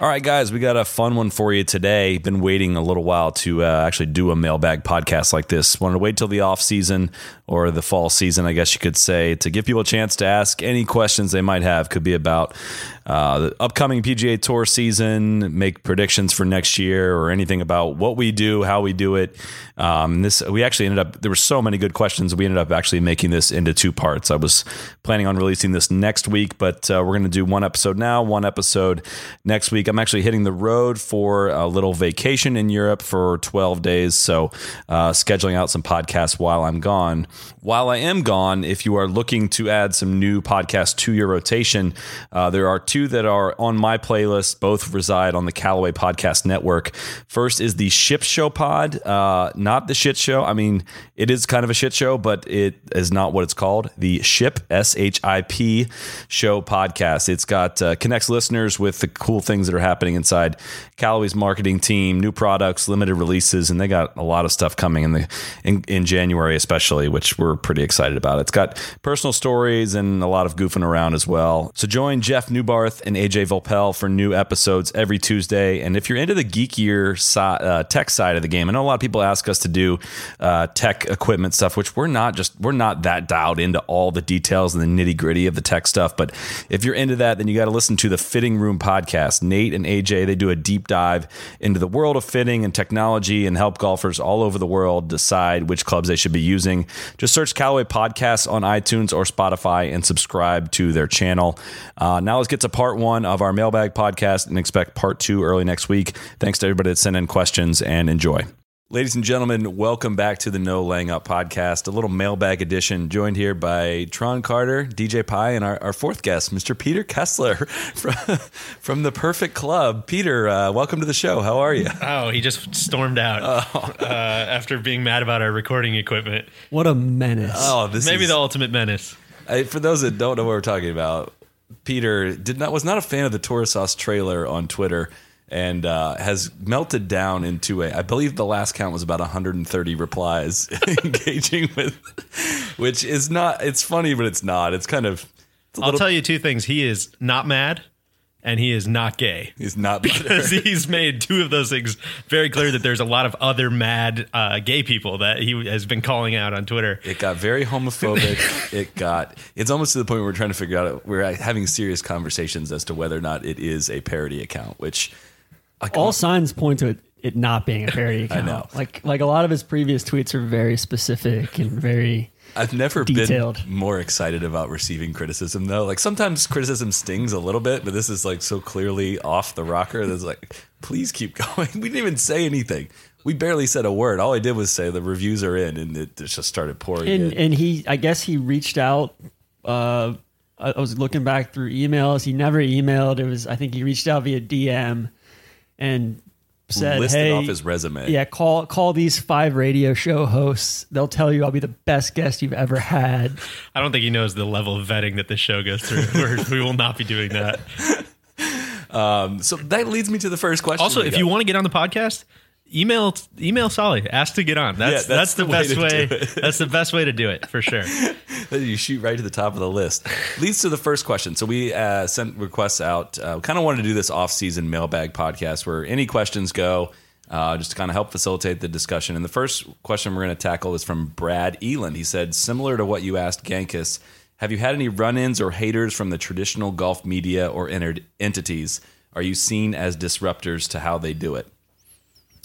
All right, guys, we got a fun one for you today. Been waiting a little while to uh, actually do a mailbag podcast like this. Wanted to wait till the off season or the fall season, I guess you could say, to give people a chance to ask any questions they might have. Could be about uh, the upcoming PGA Tour season, make predictions for next year, or anything about what we do, how we do it. Um, this we actually ended up. There were so many good questions. We ended up actually making this into two parts. I was planning on releasing this next week, but uh, we're going to do one episode now, one episode next week. I'm actually hitting the road for a little vacation in Europe for 12 days, so uh, scheduling out some podcasts while I'm gone. While I am gone, if you are looking to add some new podcasts to your rotation, uh, there are two that are on my playlist. Both reside on the Callaway Podcast Network. First is the Ship Show Pod, uh, not the Shit Show. I mean, it is kind of a shit show, but it is not what it's called. The Ship S H I P Show Podcast. It's got uh, connects listeners with the cool things that are happening inside Callaway's marketing team, new products, limited releases, and they got a lot of stuff coming in the in, in January, especially, which we're pretty excited about. It's got personal stories and a lot of goofing around as well. So join Jeff Newbarth and AJ Volpel for new episodes every Tuesday. And if you're into the geekier si- uh, tech side of the game, I know a lot of people ask us to do uh, tech equipment stuff, which we're not just we're not that dialed into all the details and the nitty gritty of the tech stuff. But if you're into that, then you got to listen to the Fitting Room podcast. Nate and AJ they do a deep dive into the world of fitting and technology and help golfers all over the world decide which clubs they should be using. Just search Callaway Podcasts on iTunes or Spotify and subscribe to their channel. Uh, now let's get to part one of our mailbag podcast and expect part two early next week. Thanks to everybody that sent in questions and enjoy. Ladies and gentlemen, welcome back to the No Laying Up podcast, a little mailbag edition, joined here by Tron Carter, DJ Pie, and our, our fourth guest, Mr. Peter Kessler from, from the Perfect Club. Peter, uh, welcome to the show. How are you? Oh, he just stormed out uh, after being mad about our recording equipment. What a menace. Oh, this is Maybe is, the ultimate menace. I, for those that don't know what we're talking about, Peter did not was not a fan of the Tour Sauce trailer on Twitter and uh, has melted down into a I believe the last count was about 130 replies engaging with which is not it's funny but it's not it's kind of it's I'll little, tell you two things. He is not mad and he is not gay. he's not Because he's made two of those things very clear that there's a lot of other mad uh, gay people that he has been calling out on Twitter. it got very homophobic it got it's almost to the point where we're trying to figure out we're having serious conversations as to whether or not it is a parody account which All signs point to it, it not being a parody account. know. Like like a lot of his previous tweets are very specific and very I've never Detailed. been more excited about receiving criticism though. Like sometimes criticism stings a little bit, but this is like so clearly off the rocker. That's like, please keep going. We didn't even say anything. We barely said a word. All I did was say the reviews are in, and it just started pouring and in. and he I guess he reached out uh I I was looking back through emails. He never emailed. It was I think he reached out via DM and said, listed "Hey, off his resume. yeah, call call these five radio show hosts. They'll tell you I'll be the best guest you've ever had." I don't think he knows the level of vetting that this show goes through. We're, will not be doing that. Um, so that leads me to the first question. Also, if got. you want to get on the podcast, email email Soly. Ask to get on. That's Yeah, that's, that's the, the way best way. That's the best way to do it for sure. you shoot right to the top of the list. Leads to the first question. So we uh, sent requests out. Uh, kind of wanted to do this off-season mailbag podcast where any questions go, uh, just to kind of help facilitate the discussion. And the first question we're going to tackle is from Brad Eland. He said, similar to what you asked Gankas, have you had any run-ins or haters from the traditional golf media or enter- entities? Are you seen as disruptors to how they do it?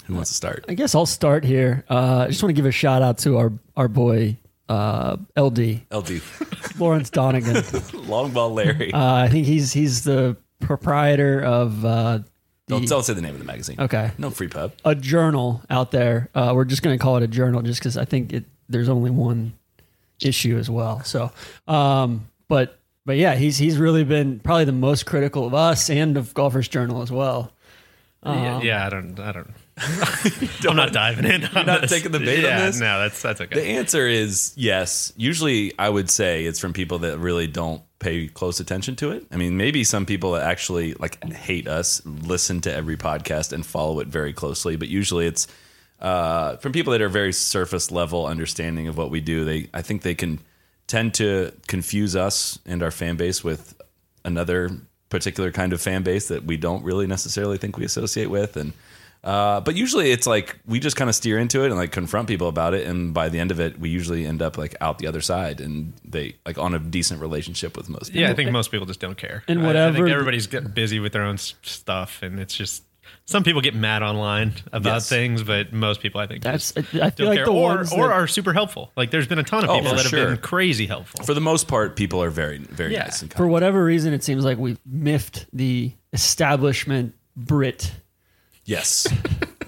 Who wants to start? I guess I'll start here. Uh, I just want to give a shout out to our our boy uh, LD LD, Lawrence Donegan. long ball Larry. Uh, I think he's he's the proprietor of uh, don't, don't say the name of the magazine. okay No free pub. a journal out there. Uh, we're just going to call it a journal just because I think it there's only one issue as well. So, um, but but yeah, he's he's really been probably the most critical of us and of Golfers Journal as well. yeah, yeah, I don't, I don't. I'm not diving in. You're not taking the bait on yeah, this? No, that's that's okay. The answer is yes. Usually, I would say it's from people that really don't pay close attention to it. I mean, maybe some people that actually like hate us listen to every podcast and follow it very closely, but usually it's uh, from people that are very surface level understanding of what we do. They, I think, they can tend to confuse us and our fan base with another particular kind of fan base that we don't really necessarily think we associate with, and. Uh, but usually it's like we just kind of steer into it and like confront people about it, and by the end of it, we usually end up like out the other side, and they like on a decent relationship with most people. yeah, I think most people just don't care. And I- I, whatever- think everybody's getting busy with their own stuff, and it's just some people get mad online about Yes. things, but most people, I think, That's just I feel don't like care. the or ones or that- are super helpful. Like there's been a ton of Oh, people for that have sure. been crazy helpful. for the most part, people are very, very Yeah. nice and kind. for whatever reason, it seems like we've miffed the establishment Brit yes,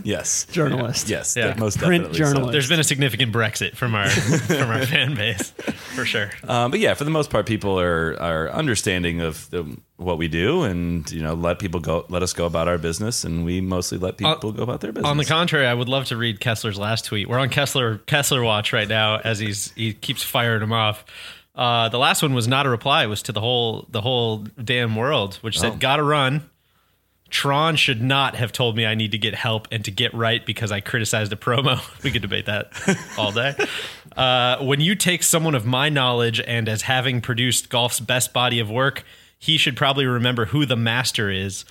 yes, journalist. yes, Yeah. most Print definitely so. There's been a significant Brexit from our from our fan base, for sure. Um, but yeah, for the most part, people are are understanding of the, what we do, and you know, let people go, let us go about our business, and we mostly let people go about their business. On the contrary, I would love to read Kessler's last tweet. We're on Kessler Kessler watch right now as he's he keeps firing them off. Uh, the last one was not a reply; it was to the whole the whole damn world, which said, Oh. "Gotta run." Tron should not have told me I need to get help and to get right because I criticized a promo. We could debate that all day. Uh, when you take someone of my knowledge and as having produced golf's best body of work, he should probably remember who the master is.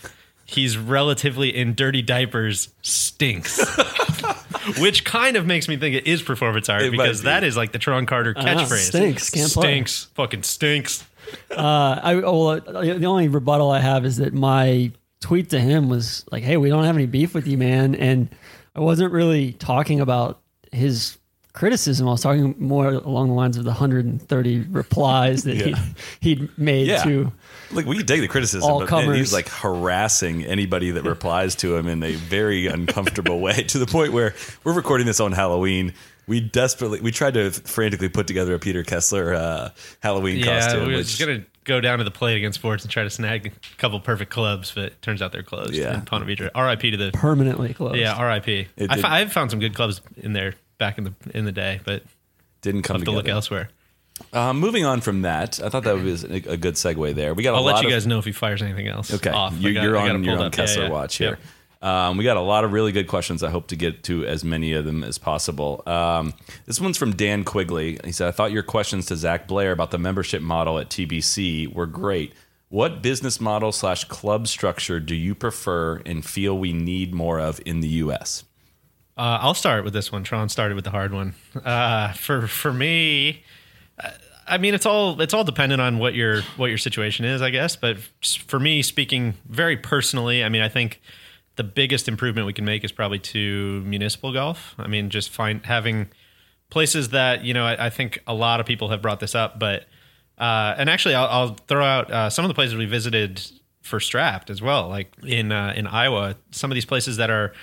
He's relatively in dirty diapers, stinks. Which kind of makes me think it is performance art It might because be. that is like the Tron Carter catchphrase. stinks, can't play. stinks, fucking stinks. Uh, I well, uh, the only rebuttal I have is that my tweet to him was like, "Hey, we don't have any beef with you, man," and I wasn't really talking about his criticism. I was talking more along the lines of the 130 replies that Yeah. he he'd made Yeah. to. Like we can take the criticism, All but man, he's like harassing anybody that replies to him in a very uncomfortable way to the point where we're recording this on Halloween. We desperately we tried to frantically put together a Peter Kessler uh, Halloween Yeah, costume. we were which, just gonna go down to the Play It Again Sports and try to snag a couple perfect clubs, but it turns out they're closed. Yeah. in Ponte Vedra. R.I.P. to the Permanently closed. yeah, R.I.P. It I, did- fo- I've found some good clubs in there back in the in the day, but didn't come have to look elsewhere. Uh, moving on from that, I thought that was a, a good segue there. We got I'll lot let you of, guys know if he fires anything else. Okay, off. You, got- you're got on you're pulled on up. Yeah, Kessler yeah. Watch Yep. Um, we got a lot of really good questions. I hope to get to as many of them as possible. Um, this one's from Dan Quigley. He said, "I thought your questions to Zac Blair about the membership model at TBC were great. What business model slash club structure do you prefer and feel we need more of in the U.S.?" Uh, I'll start with this one. Tron started with the hard one. Uh, for for me, I mean, it's all it's all dependent on what your what your situation is, I guess. But for me, speaking very personally, I mean, I think the biggest improvement we can make is probably to municipal golf. I mean, just find having places that you know. I, I think a lot of people have brought this up, but uh, and actually, I'll, I'll throw out uh, some of the places we visited for Strapped as well, like in uh, in Iowa. Some of these places that are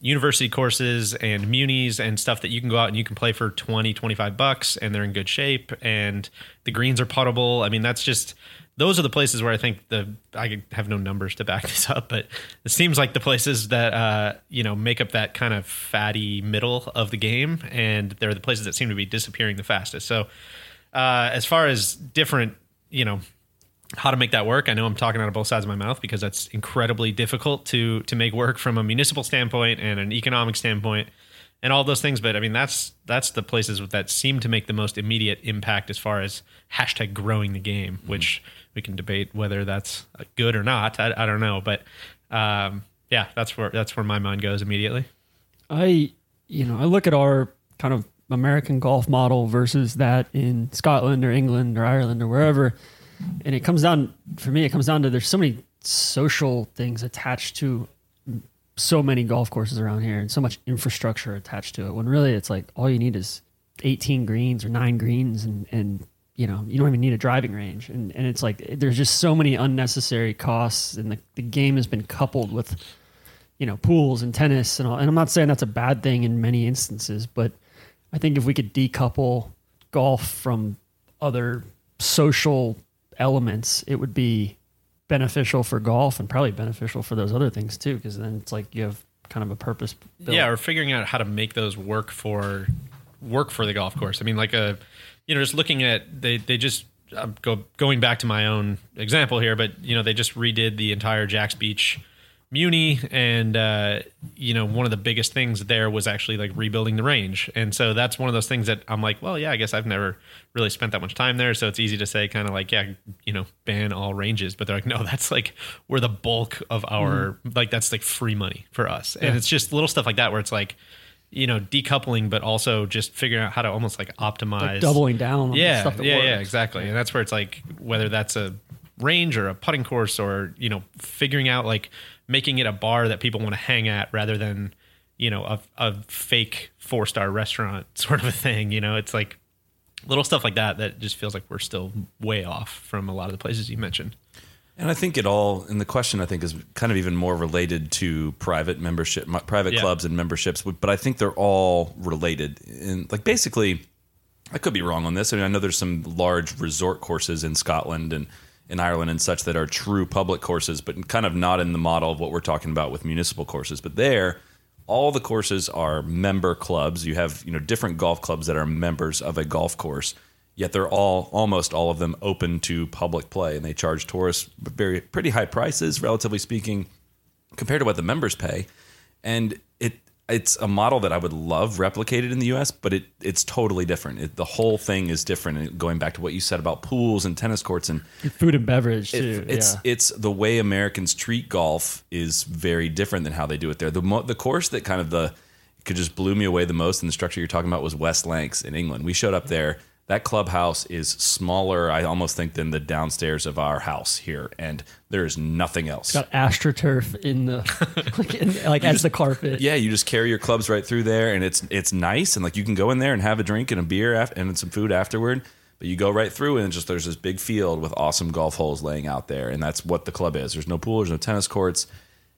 university courses and munis and stuff that you can go out and you can play for 20 25 bucks and they're in good shape and the greens are puttable i mean that's just those are the places where i think the i have no numbers to back this up but it seems like the places that uh you know make up that kind of fatty middle of the game and they're the places that seem to be disappearing the fastest so uh as far as different you know how to make that work. I know I'm talking out of both sides of my mouth because that's incredibly difficult to to make work from a municipal standpoint and an economic standpoint and all those things. But I mean, that's that's the places that seem to make the most immediate impact as far as hashtag growing the game, which we can debate whether that's good or not. I, I don't know, but um, yeah, that's where that's where my mind goes immediately. I, you know, I look at our kind of American golf model versus that in Scotland or England or Ireland or wherever, and it comes down for me. It comes down to there's so many social things attached to so many golf courses around here and so much infrastructure attached to it. When really it's like all you need is 18 greens or nine greens and and you know you don't even need a driving range and and it's like there's just so many unnecessary costs and the, the game has been coupled with you know pools and tennis and all and i'm not saying that's a bad thing in many instances but i think if we could decouple golf from other social elements it would be beneficial for golf and probably beneficial for those other things too, because then it's like you have kind of a purpose. built. Yeah, or figuring out how to make those work for work for the golf course. I mean, like a you know, just looking at they they just I'm go going back to my own example here, but you know, they just redid the entire Jax Beach Muni, and uh, you know, one of the biggest things there was actually like rebuilding the range, and so that's one of those things that I'm like, well, yeah, I guess I've never really spent that much time there, so it's easy to say, kind of like, yeah, you know, ban all ranges, but they're like, no, that's like where the bulk of our like that's like free money for us, and it's just little stuff like that where it's like. You know, decoupling, but also just figuring out how to almost like optimize, Like doubling down on the yeah, stuff that yeah, yeah, exactly. And that's where it's like whether that's a range or a putting course or you know figuring out like making it a bar that people want to hang at rather than you know a, a fake four star restaurant sort of a thing. You know, it's like little stuff like that that just feels like we're still way off from a lot of the places you mentioned. And I think it all, and the question I think is kind of even more related to private membership, private Yeah. clubs and memberships, but I think they're all related. And like basically, I could be wrong on this. I mean, I know there's some large resort courses in Scotland and in Ireland and such that are true public courses, but kind of not in the model of what we're talking about with municipal courses. But there, all the courses are member clubs. You have you know different golf clubs that are members of a golf course, yet they're all almost all of them open to public play, and they charge tourists very pretty high prices, relatively speaking, compared to what the members pay. And it it's a model that I would love replicated in the U.S., but it it's totally different. It, the whole thing is different. And going back to what you said about pools and tennis courts and food and beverage it- too. it's yeah. it's the way Americans treat golf is very different than how they do it there. The mo- the course that kind of the could just blew me away the most in the structure you're talking about was West Lancs in England. We showed up there. That clubhouse is smaller, I almost think, than the downstairs of our house here, and there is nothing else. got astroturf in the like, in, like as the carpet. Yeah, you just carry your clubs right through there, and it's it's nice, and like you can go in there and have a drink and a beer af- and some food afterward. But you go right through, and just there's this big field with awesome golf holes laying out there, and that's what the club is. There's no pool, there's no tennis courts,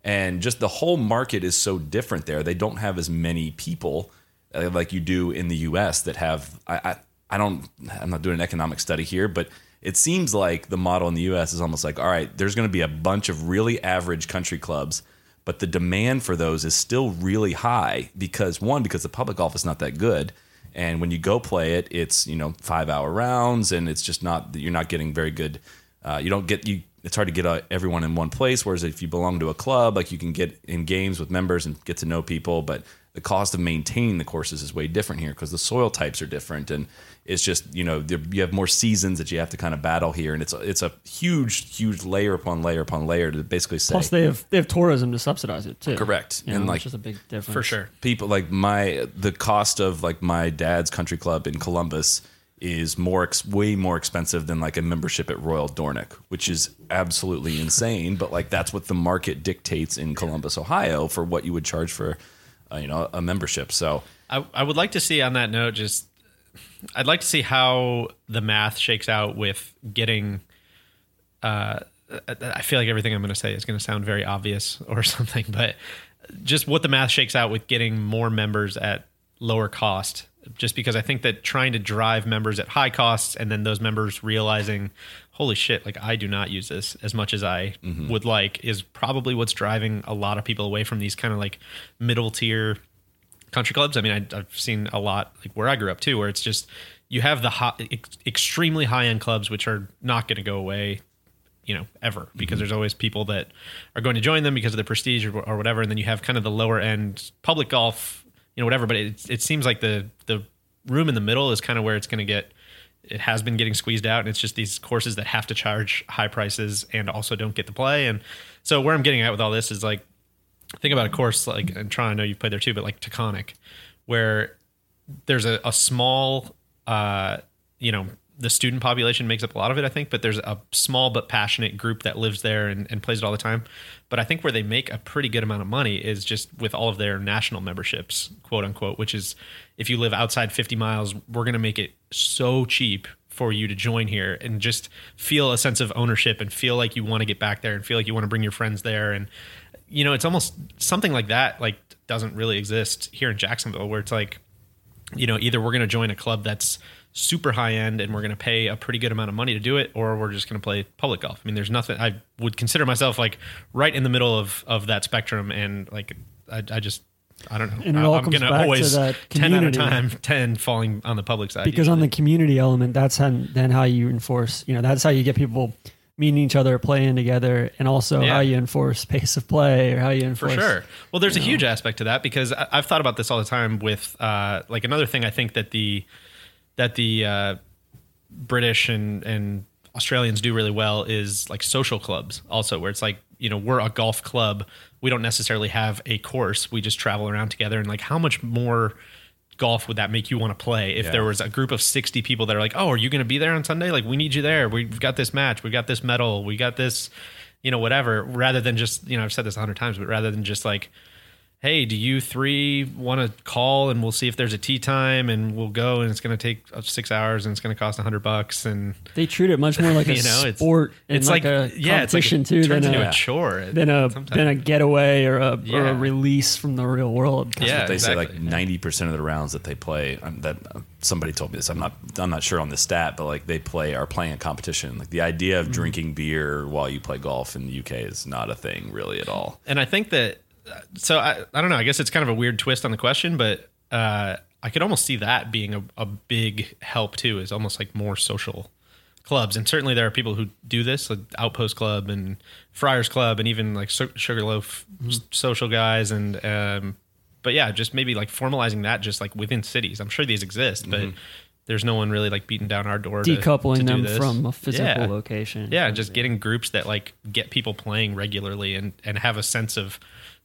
and just the whole market is so different there. They don't have as many people uh, like you do in the U.S. that have. I, I I don't. I'm not doing an economic study here, but it seems like the model in the U.S. is almost like, all right, there's going to be a bunch of really average country clubs but the demand for those is still really high because one because the public golf is not that good and when you go play it it's you know five hour rounds and it's just not you're not getting very good uh, you don't get you it's hard to get uh, everyone in one place whereas if you belong to a club like you can get in games with members and get to know people but the cost of maintaining the courses is way different here because the soil types are different and it's just you know there- you have more seasons that you have to kind of battle here and it's a, it's a huge huge layer upon layer upon layer to basically say Plus, they have they have tourism to subsidize it too. Correct. You And, know, like- which is a big difference For sure. people like my the cost of like my dad's country club in Columbus is more ex- way more expensive than like a membership at Royal Dornoch, which is absolutely insane. But like that's what the market dictates in Columbus, Ohio, for what you would charge for, uh, you know, a membership. So I, I would like to see on that note just I'd like to see how the math shakes out with getting uh I- I feel like everything I'm going to say is going to sound very obvious or something but just what the math shakes out with getting more members at lower cost just because I think that trying to drive members at high costs and then those members realizing holy shit like I do not use this as much as I mm-hmm. would like is probably what's driving a lot of people away from these kind of like middle tier country clubs. I mean, I, I've seen a lot like where I grew up too, where it's just you have the ex- extremely high end clubs which are not going to go away, you know, ever mm-hmm. because there's always people that are going to join them because of the prestige or, or whatever, and then you have kind of the lower end public golf, you know, whatever. But it it seems like the the room in the middle is kind of where it's going to get. It has been getting squeezed out, and it's just these courses that have to charge high prices and also don't get the play. And so, where I'm getting at with all this is like, think about a course like and Tron, I know you've played there too, but like Taconic, where there's a, a small uh you know the student population makes up a lot of it i think but there's a small but passionate group that lives there and, and plays it all the time. But i think where they make a pretty good amount of money is just with all of their national memberships quote unquote which is if you live outside 50 miles we're going to make it so cheap for you to join here and just feel a sense of ownership and feel like you want to get back there and feel like you want to bring your friends there. And you know it's almost something like that like doesn't really exist here in jacksonville where it's like you know, either we're going to join a club that's super high end and we're going to pay a pretty good amount of money to do it, or we're just going to play public golf. I mean, there's nothing. I would consider myself like right in the middle of of that spectrum, and like I, I just. I don't know. And it all I'm comes gonna back to always that ten out of time, ten falling on the public side. because on the community element, that's how, then how you enforce. You know, that's how you get people meeting each other, playing together, and also Yeah. how you enforce pace of play or how you enforce. for sure. Well, there's a huge aspect to that because I, I've thought about this all the time. With uh, like another thing, I think that the that the uh, British and and Australians do really well is like social clubs also where it's like you know we're a golf club. We don't necessarily have a course. We just travel around together. And like how much more golf would that make you want to play if there was a group of 60 people that are like oh are you going to be there on Sunday? Like we need you there. We've got this match. We've got this medal. We got this you know whatever rather than just you know I've said this a hundred times but rather than just like hey, do you three want to call and we'll see if there's a tea time and we'll go and it's going to take uh, six hours and it's going to cost a hundred bucks and They treat it much more like a you know it's sport and it's like, like, a yeah, it's like competition it too turns than into a, a chore than a sometimes. than a getaway or a or a release from the real world. That's yeah they exactly. say like ninety percent of the rounds that they play. um, That uh, somebody told me this. I'm not. I'm not sure on the stat, but like they play are playing a competition. Like the idea of Mm-hmm. drinking beer while you play golf in the UK is not a thing really at all. and I think that so I, I don't know. I guess it's kind of a weird twist on the question but uh, I could almost see that being a, a big help too is almost like more social clubs. And certainly there are people who do this like Outpost Club and Friars Club and even like Su- Sugarloaf s- social guys. And um, but yeah just maybe like formalizing that just like within cities. I'm sure these exist but there's no one really like beating down our door to- Decoupling to do them this. from a physical Yeah. location. Yeah, just getting groups that like get people playing regularly and and have a sense of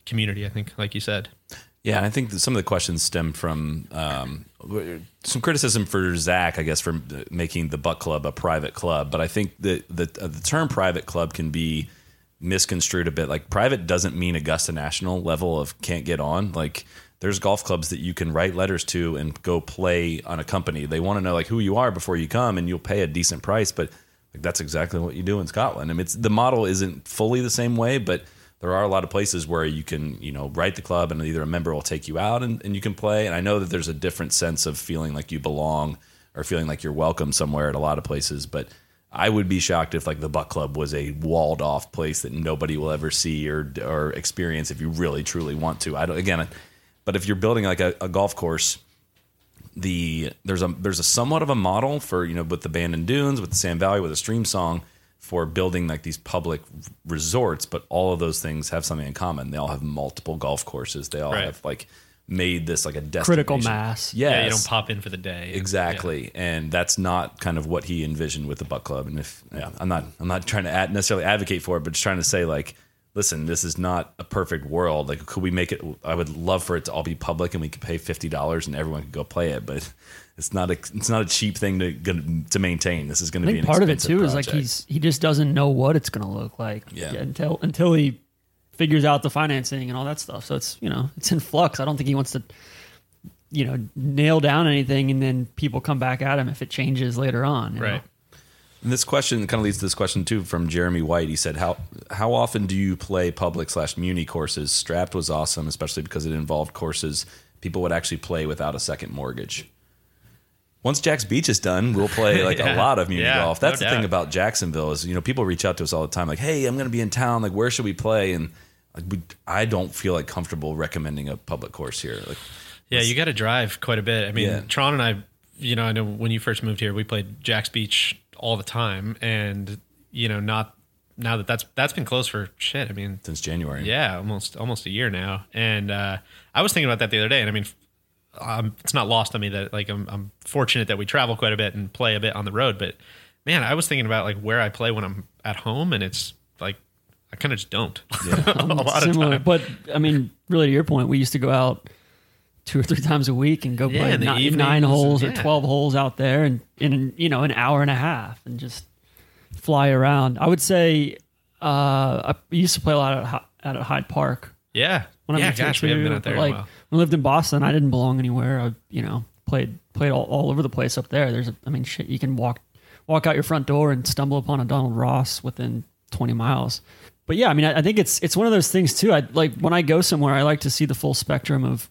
community. I think, like you said. Yeah, I think some of the questions stem from um, some criticism for Zac, I guess, for making the Buck Club a private club. But I think that the, uh, the term private club can be misconstrued a bit. Like private doesn't mean Augusta National level of can't get on. Like there's golf clubs that you can write letters to and go play on a company. They want to know like who you are before you come, and you'll pay a decent price. But like that's exactly what you do in Scotland. I mean, it's the model isn't fully the same way, but there are a lot of places where you can, you know, write the club and either a member will take you out and, and you can play. And I know that there's a different sense of feeling like you belong or feeling like you're welcome somewhere at a lot of places. But I would be shocked if like the Buck Club was a walled off place that nobody will ever see or or experience if you really truly want to. I don't again, but if you're building like a, a golf course the there's a there's a somewhat of a model for you know with the Bandon Dunes, with the Sand Valley, with a Streamsong for building like these public resorts, but all of those things have something in common. They all have multiple golf courses. They all Right. have like made this like a destination. Critical mass. Yes. Yeah, you don't pop in for the day. Exactly, and that's not kind of what he envisioned with the Buck Club. And if yeah, I'm not I'm not trying to ad- necessarily advocate for it, but just trying to say like, listen, this is not a perfect world. Like, could we make it? I would love for it to all be public, and we could pay fifty dollars, and everyone could go play it. But it's not a it's not a cheap thing to gonna- maintain. This is going to be think an part of it expensive too is like he's he just doesn't know what it's going to look like Yeah. until until he figures out the financing and all that stuff. So it's you know it's in flux. I don't think he wants to you know nail down anything and then people come back at him if it changes later on. you know? And this question kind of leads to this question too from Jeremy White. He said, "How how often do you play public slash muni courses? Strapped was awesome, especially because it involved courses people would actually play without a second mortgage. Once Jax Beach is done, we'll play like a lot of muni Yeah, golf. That's no the thing about Jacksonville is you know people reach out to us all the time like, hey, I'm going to be in town. Like, where should we play? And like, we, I don't feel like comfortable recommending a public course here. Like, Yeah, you got to drive quite a bit. I mean, Yeah. Tron and I, you know, I know when you first moved here, we played Jax Beach all the time, and you know, not now that that's that's been closed for shit. I mean, since January, yeah, almost almost a year now. And uh, I was thinking about that the other day, and I mean, um, it's not lost on me that like I'm, I'm fortunate that we travel quite a bit and play a bit on the road. But man, I was thinking about like where I play when I'm at home, and it's like I kind of just don't. a lot of time. but I mean, really, to your point, we used to go out two or three times a week and go Yeah, play nine, evenings nine holes or twelve holes out there, and in you know an hour and a half, and just fly around. I would say uh, I used to play a lot at, out at Hyde Park. Yeah, When I yeah. here, Gosh, we haven't been out there like when I lived in Boston, I didn't belong anywhere. I you know played played all, all over the place up there. There's a, I mean shit, you can walk walk out your front door and stumble upon a Donald Ross within 20 miles. But yeah, I mean I, I think it's it's one of those things too. I like when I go somewhere, I like to see the full spectrum of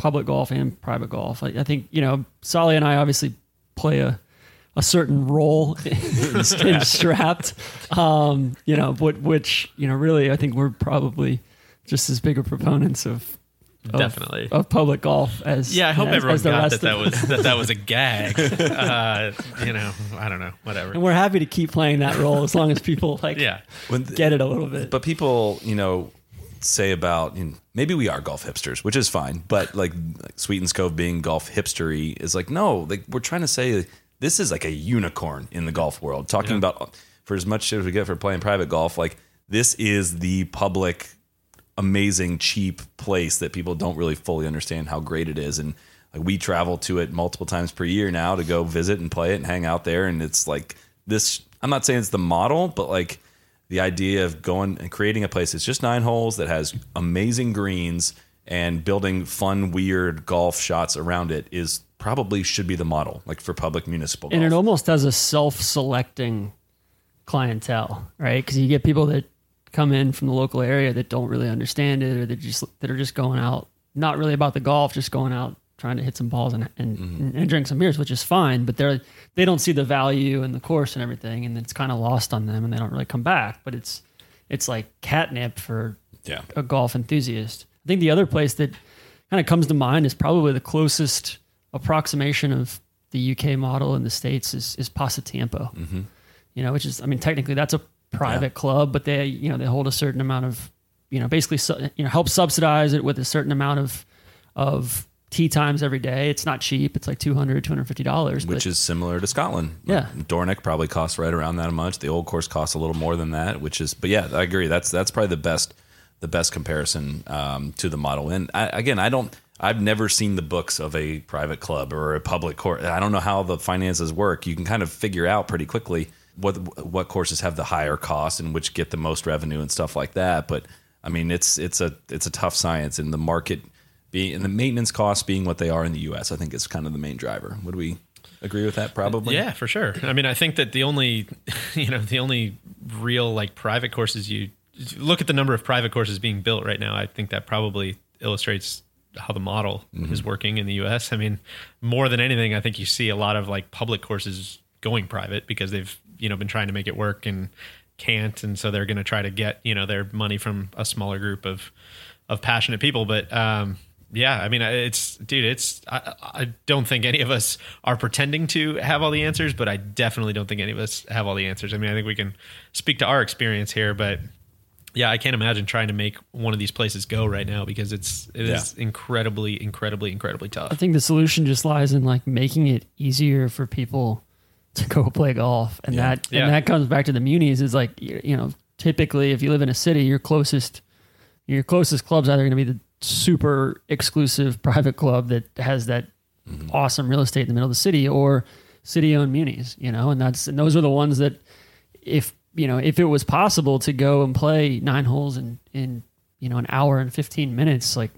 public golf and private golf. I, I think you know Sally and I obviously play a a certain role in, in strapped. Um, you know, what which you know really I think we're probably just as big of proponents of. of- Definitely. of public golf as Yeah, I hope as- everyone as the got that that was that that was a gag. Uh, you know, I don't know, whatever. and we're happy to keep playing that role as long as people like Yeah. When- get it a little bit. But people, you know, say about you know, maybe we are golf hipsters, which is fine. But like, like Sweetens Cove being golf hipstery is like no, like we're trying to say this is like a unicorn in the golf world. Talking about for as much shit as we get for playing private golf, like this is the public, amazing, cheap place that people don't really fully understand how great it is and. Like we travel to it multiple times per year now to go visit and play it and hang out there, and it's like this. I'm not saying it's the model, but like the idea of going and creating a place that's just nine holes that has amazing greens and building fun, weird golf shots around it is probably should be the model, like for public municipal golf. and it almost has a self-selecting clientele, right? Because you get people that come in from the local area that don't really understand it, or that just that are just going out, not really about the golf, just going out trying to hit some balls and and, Mm-hmm. and drink some beers, which is fine. But they're they don't see the value in the course and everything, and it's kind of lost on them, and they don't really come back. But it's it's like catnip for yeah. a golf enthusiast. I think the other place that kind of comes to mind is probably the closest approximation of the UK model in the states is is Pasatiempo. Mm-hmm. You know, which is I mean technically that's a private club, but they you know they hold a certain amount of you know basically you know help subsidize it with a certain amount of of tee times every day. It's not cheap. It's like 200 250 dollars, Which is similar to Scotland. Yeah. Dornoch probably costs right around that much. The old course costs a little more than that, which is, but yeah, I agree. That's that's probably the best the best comparison um, to the model. And I, again, I don't. I've never seen the books of a private club or a public course. I don't know how the finances work. You can kind of figure out pretty quickly what what courses have the higher cost and which get the most revenue and stuff like that. But I mean, it's it's a it's a tough science, and the market being and the maintenance costs being what they are in the U.S. I think is kind of the main driver. Would we agree with that? Probably. Yeah, for sure. I mean, I think that the only, you know, the only real like private courses you look at the number of private courses being built right now. I think that probably illustrates how the model is working in the U.S. I mean, more than anything, I think you see a lot of like public courses going private because they've you know been trying to make it work and can't, and so they're going to try to get you know their money from a smaller group of of passionate people. But um, yeah, I mean, it's dude, it's I, I don't think any of us are pretending to have all the answers, but I definitely don't think any of us have all the answers. I mean, I think we can speak to our experience here, but yeah, I can't imagine trying to make one of these places go right now because it's it is incredibly, incredibly, incredibly tough. I think the solution just lies in like making it easier for people to go play golf, and that Yeah. and that comes back to the munis. Is like you you know typically if you live in a city, your closest your closest club's either going to be the super exclusive private club that has that mm-hmm. awesome real estate in the middle of the city, or city owned munis. You know, and that's and those are the ones that if you know if it was possible to go and play nine holes in in you know an hour and 15 minutes like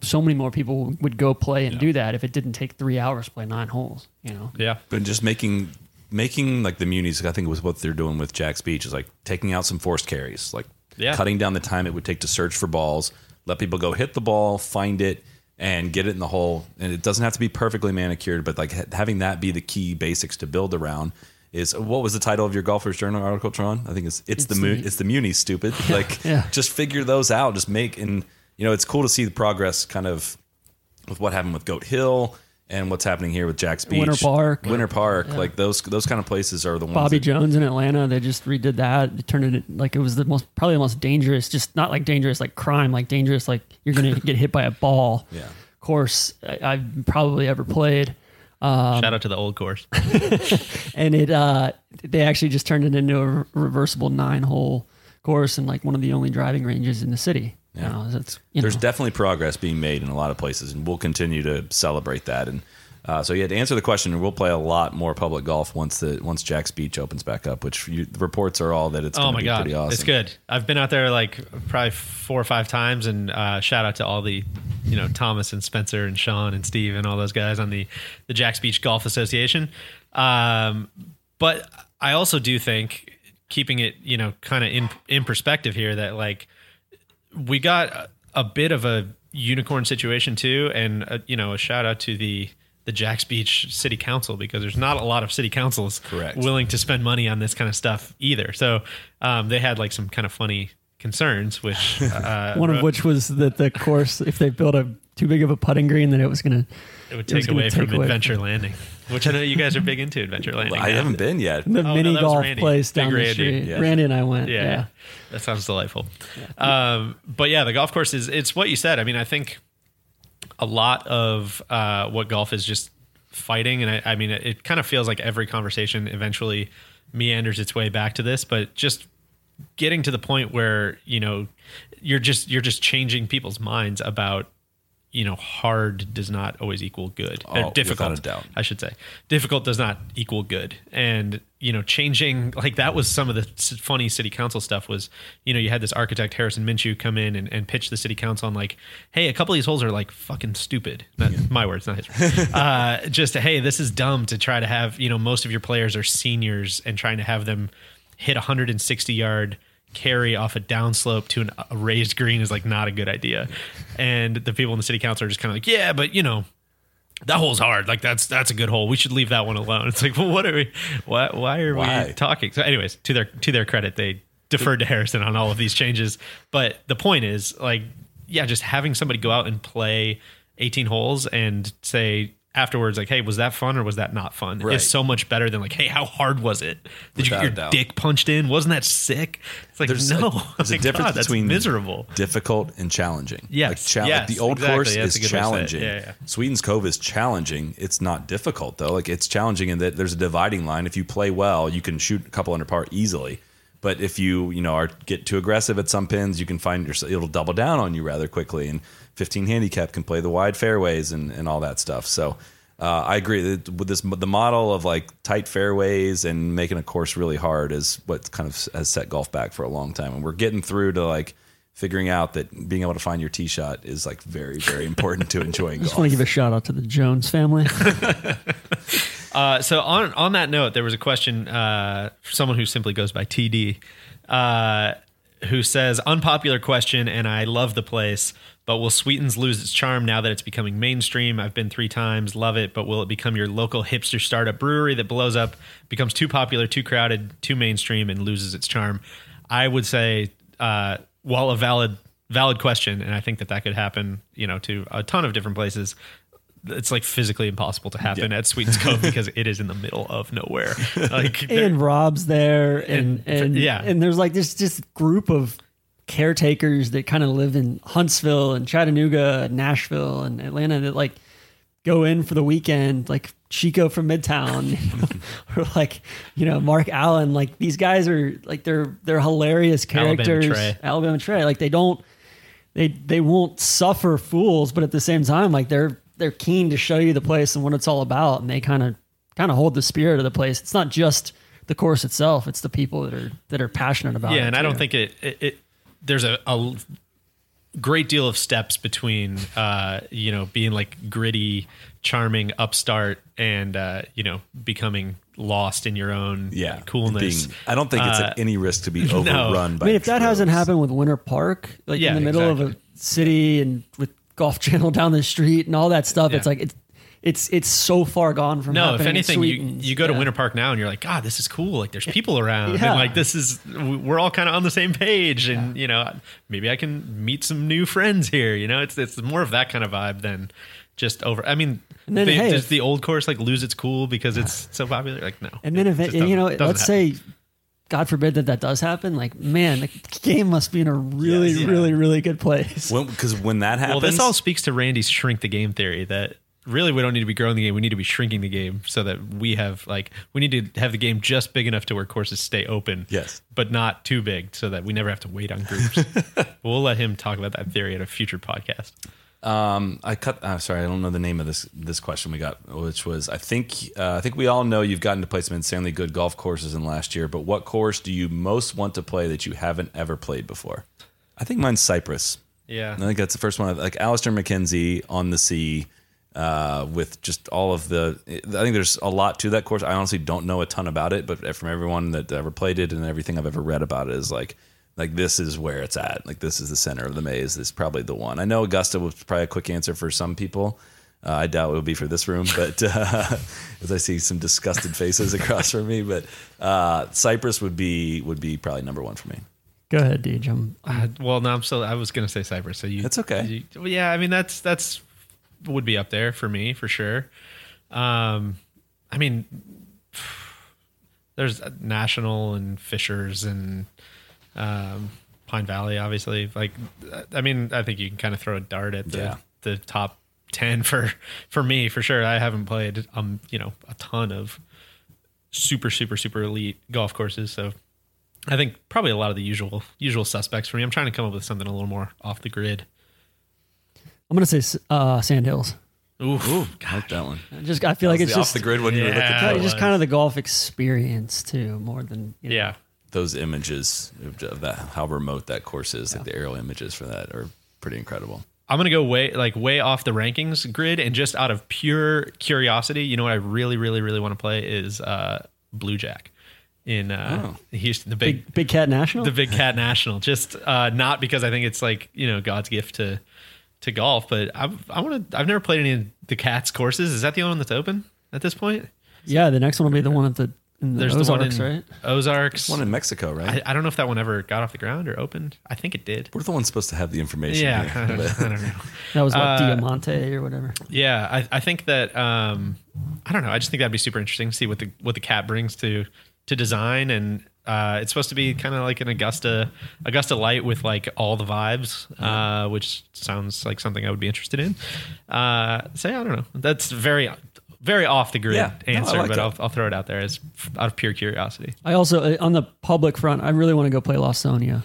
so many more people would go play and do that if it didn't take three hours to play nine holes you know Yeah, but just making making like the munis i think was what they're doing with jax beach is like taking out some forced carries like Yeah. cutting down the time it would take to search for balls let people go hit the ball find it and get it in the hole. And it doesn't have to be perfectly manicured but like ha- having that be the key basics to build around is what was the title of your golfers journal article tron? I think it's it's, the, It's mu- the- it's the munis stupid. Like yeah. just figure those out. Just make and you know it's cool to see the progress kind of with what happened with Goat Hill and what's happening here with Jax Beach, Winter Park. Winter Park. Like those those kind of places are the ones. bobby that- jones in atlanta they just redid that they turned it like it was the most probably the most dangerous just not like dangerous like crime like dangerous like you're gonna get hit by a ball Yeah. course I, i've probably ever played shout out to the old course. and it uh they actually just turned it into a reversible nine hole course and like one of the only driving ranges in the city yeah that's There's know. definitely progress being made in a lot of places, and we'll continue to celebrate that. And uh, so, yeah, to answer the question, we'll play a lot more public golf once the once Jax Beach opens back up. Which you, the reports are all that it's Oh going to my be god, pretty awesome. it's good. I've been out there like probably four or five times, and uh, shout out to all the, you know, Thomas and Spencer and Sean and Steve and all those guys on the the Jax Beach Golf Association. Um, but I also do think keeping it, you know, kind of in in perspective here that like we got a, a bit of a unicorn situation too, and uh you know, a shout out to the the Jax Beach City Council because there's not a lot of city councils Correct. willing to spend money on this kind of stuff either. So um, they had like some kind of funny concerns, which uh, One of which was that the course, if they built a too big of a putting green, then it was going to it would it was take gonna away take from away Adventure Landing, which I know you guys are big into Adventure Landing. I now. haven't been yet. the Oh, mini that was golf Randy. place Big down the Randy. street. Yeah. Randy and I went. Yeah, Yeah. yeah. that sounds delightful. Um, but yeah, the golf course is it's what you said. I mean, I think a lot of uh, what golf is just fighting, and I, I mean, it, it kind of feels like every conversation eventually meanders its way back to this, but just getting to the point where you know you're just you're just changing people's minds about you know hard does not always equal good Oh, difficult without a doubt. I should say. Difficult does not equal good. And, you know, changing, like that was some of the funny city council stuff was, you know, you had this architect, Harrison Minchew, come in and, and pitch the city council on like, hey, a couple of these holes are like fucking stupid. Not my words, not his. uh, just, hey, this is dumb to try to have, you know, most of your players are seniors and trying to have them hit 160 yard carry off a downslope to an, a raised green is like not a good idea. And the people in the city council are just kind of like, yeah, but you know, that hole's hard. Like that's that's a good hole. We should leave that one alone. It's like, well, what are we? Why why are Why? we talking? So, anyways, to their to their credit, they deferred to Harrison on all of these changes. But the point is, like, yeah, just having somebody go out and play 18 holes and say afterwards, like, hey, was that fun or was that not fun? Right. Is so much better than like, hey, how hard was it? Did Without you get your doubt. dick punched in? Wasn't that sick? It's like There's no, a, there's a difference God, between miserable. difficult and challenging. Yes, like, cha- like the old exactly. course That's is good way to say it. challenging. Yeah, yeah. Sweetens Cove is challenging. It's not difficult though. Like it's challenging in that there's a dividing line. If you play well, you can shoot a couple under par easily. But if you you know are get too aggressive at some pins, you can find yourself it'll double down on you rather quickly. And 15 handicap can play the wide fairways and and all that stuff. So. Uh, I agree that with this the model of like tight fairways and making a course really hard is what kind of has set golf back for a long time, and we're getting through to like figuring out that being able to find your tee shot is like very very important to enjoying i Just want to give a shout out to the Jones family. Uh, so on on that note, there was a question uh, for someone who simply goes by TD, uh, who says unpopular question, and I love the place, but will Sweetens lose its charm now that it's becoming mainstream? I've been three times, love it, but will it become your local hipster startup brewery that blows up, becomes too popular, too crowded, too mainstream, and loses its charm? I would say, uh, while a valid valid question, and I think that that could happen, you know, to a ton of different places it's like physically impossible to happen at Sweetens Cove because it is in the middle of nowhere. Like and Rob's there, and And- and, yeah. and there's like this just group of caretakers that kind of live in Huntsville and Chattanooga, and Nashville, and Atlanta that like go in for the weekend, like Chico from Midtown, or like you know Mark Allen. Like these guys are like they're they're hilarious Alabama characters. Trey. Alabama Trey, like they don't they they won't suffer fools, but at the same time, like they're they're keen to show you the place and what it's all about, and they kind of kind of hold the spirit of the place. It's not just the course itself; it's the people that are that are passionate about it. yeah, and I don't think it, it, it there's a, a great deal of steps between uh, you know being like gritty, charming upstart and uh, you know becoming lost in your own yeah, coolness. being- I don't think it's Uh, at any risk to be overrun. by I mean, if that hasn't happened with Winter Park, like Yeah, in the middle of a city and with Golf Channel down the street and all that stuff, it's like it's it's it's so far gone from No, if anything, you, you go to Yeah. Winter Park now and you're like, God, this is cool. Like, there's people around, Yeah. and like this is we're all kind of on the same page, and you know, maybe I can meet some new friends here. You know, it's it's more of that kind of vibe than just over. I mean, And then, the- hey, does the old course like lose its cool because it's so popular? Like, no. And then if it, you know, let's happen. say, God forbid that that does happen. Like, man, the game must be in a really, Yes. Yeah. really, really good place. because when, that happens, Well, this all speaks to Randy's shrink the game theory that really we don't need to be growing the game. We need to be shrinking the game so that we have like we need to have the game just big enough to where courses stay open. Yes. But not too big so that we never have to wait on groups. we'll let him talk about that theory at a future podcast. Um, I cut. Uh, sorry, I don't know the name of this this question we got, which was I think uh, I think we all know you've gotten to play some insanely good golf courses in last year, but what course do you most want to play that you haven't ever played before? I think mine's Cypress. Yeah. I think that's the first one. Like Alister MacKenzie on the sea, uh, with just all of the. I think there's a lot to that course. I honestly don't know a ton about it, but from everyone that ever played it and everything I've ever read about it is like, like this is where it's at. Like this is the center of the maze. This is probably the one. I know Augusta was probably a quick answer for some people. Uh, I doubt it will be for this room, but uh, as I see some disgusted faces across from me, but uh, Cypress would be would be probably number one for me. Go ahead, Deej. I'm, Uh, well, no, I'm still. I was gonna say Cypress. So you. That's okay. you- well, yeah, I mean that's that's would be up there for me for sure. Um, I mean, there's National and Fishers and um, Pine Valley, obviously. Like, I mean, I think you can kind of throw a dart at the Yeah. the top ten for for me for sure. I haven't played um you know a ton of super super super elite golf courses, so I think probably a lot of the usual usual suspects for me. I'm trying to come up with something a little more off the grid. I'm gonna say uh, Sandhills. Ooh, Ooh I like that one. I just I feel like That was it's the just off the grid when you were looking Yeah. for kind of- it just kind of the golf experience too, more than you know. yeah. Those images of that, how remote that course is, like the aerial images for that are pretty incredible. I'm gonna go way like way off the rankings grid and just out of pure curiosity, you know what I really, really, really want to play is uh Bluejack in uh Houston, the big, Big Big Cat National. the Big Cat National. Just uh not because I think it's like, you know, God's gift to to golf, but I've I wanna I've never played any of the cats courses. Is that the only one that's open at this point? yeah, the next one will be the one at the in the There's Ozarks, the one in right? Ozarks. One in Mexico, right? I, I don't know if that one ever got off the ground or opened. I think it did. We're the ones supposed to have the information. Yeah, here. I don't, I don't know. That was what Uh, Diamante or whatever. Yeah, I, I think that um, I don't know. I just think that'd be super interesting to see what the what the cat brings to to design, and uh, it's supposed to be kind of like an Augusta Augusta light with like all the vibes, uh, which sounds like something I would be interested in. Uh, so yeah, I don't know. That's very very off the grid Yeah, no, answer, like but. I'll, I'll throw it out there as out of pure curiosity. I also uh, on the public front, I really want to go play Lawsonia.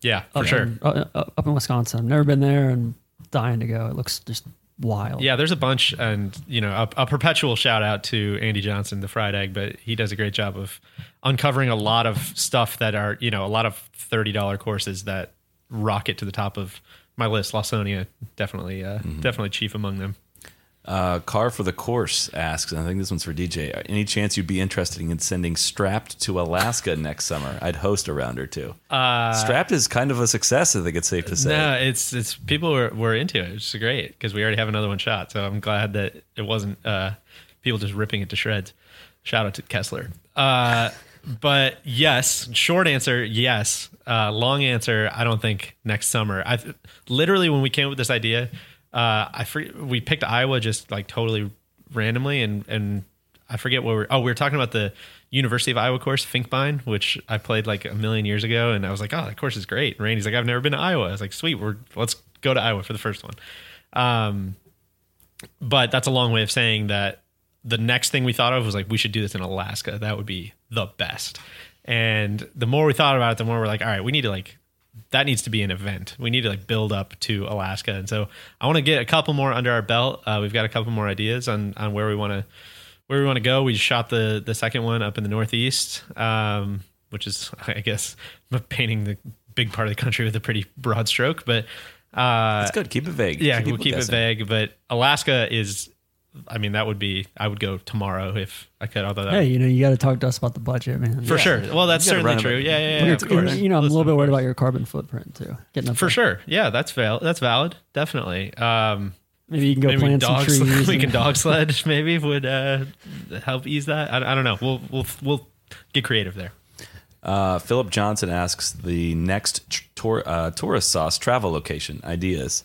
Yeah, for up sure. in, uh, uh, up in Wisconsin. I've never been there and dying to go. It looks just wild. Yeah, there's a bunch, and you know, a, a perpetual shout out to Andy Johnson, the fried egg, but he does a great job of uncovering a lot of stuff that are, you know, a lot of thirty dollar courses that rocket to the top of my list. Lawsonia definitely, uh, definitely chief among them. Uh, Car for the course asks, and I think this one's for DJ. Any chance you'd be interested in sending Strapped to Alaska next summer? I'd host a round or two. Uh, Strapped is kind of a success. I think it's safe to say. No, it's it's people were, were into it, which is great because we already have another one shot. So I'm glad that it wasn't uh, people just ripping it to shreds. Shout out to Kessler. Uh, but yes, short answer, yes. Uh, long answer, I don't think next summer. I literally when we came up with this idea, uh, I we picked Iowa just like totally randomly, and and I forget what we're. Oh, we were talking about the University of Iowa course, Finkbine, which I played like a million years ago, and I was like, oh, that course is great. And Randy's like, I've never been to Iowa. I was like, sweet, we're let's go to Iowa for the first one. Um, but that's a long way of saying that the next thing we thought of was like we should do this in Alaska. That would be the best. And the more we thought about it, the more we're like, all right, we need to like that needs to be an event. We need to like build up to Alaska. And so I want to get a couple more under our belt. Uh, we've got a couple more ideas on on where we want to where we want to go. We shot the the second one up in the Northeast, um, which is I guess painting the big part of the country with a pretty broad stroke, but uh, It's good. Keep it vague. yeah, Keep we'll keep it vague. But Alaska is, I mean, that would be. I would go tomorrow if I could. Although that, Hey, you know, you got to talk to us about the budget, man. for sure. Well, that's certainly run it- true. Yeah, yeah, yeah. Of course. you know, I'm a little bit worried about your carbon footprint too. Getting up For there. sure. Yeah, that's val- That's valid. Definitely. Um, Maybe you can go maybe plant some dog trees. sled, we can dog sled. Maybe would uh, help ease that. I, I don't know. We'll we'll we'll get creative there. Uh, Philip Johnson asks the next tr- tour, uh, tourist sauce travel location ideas.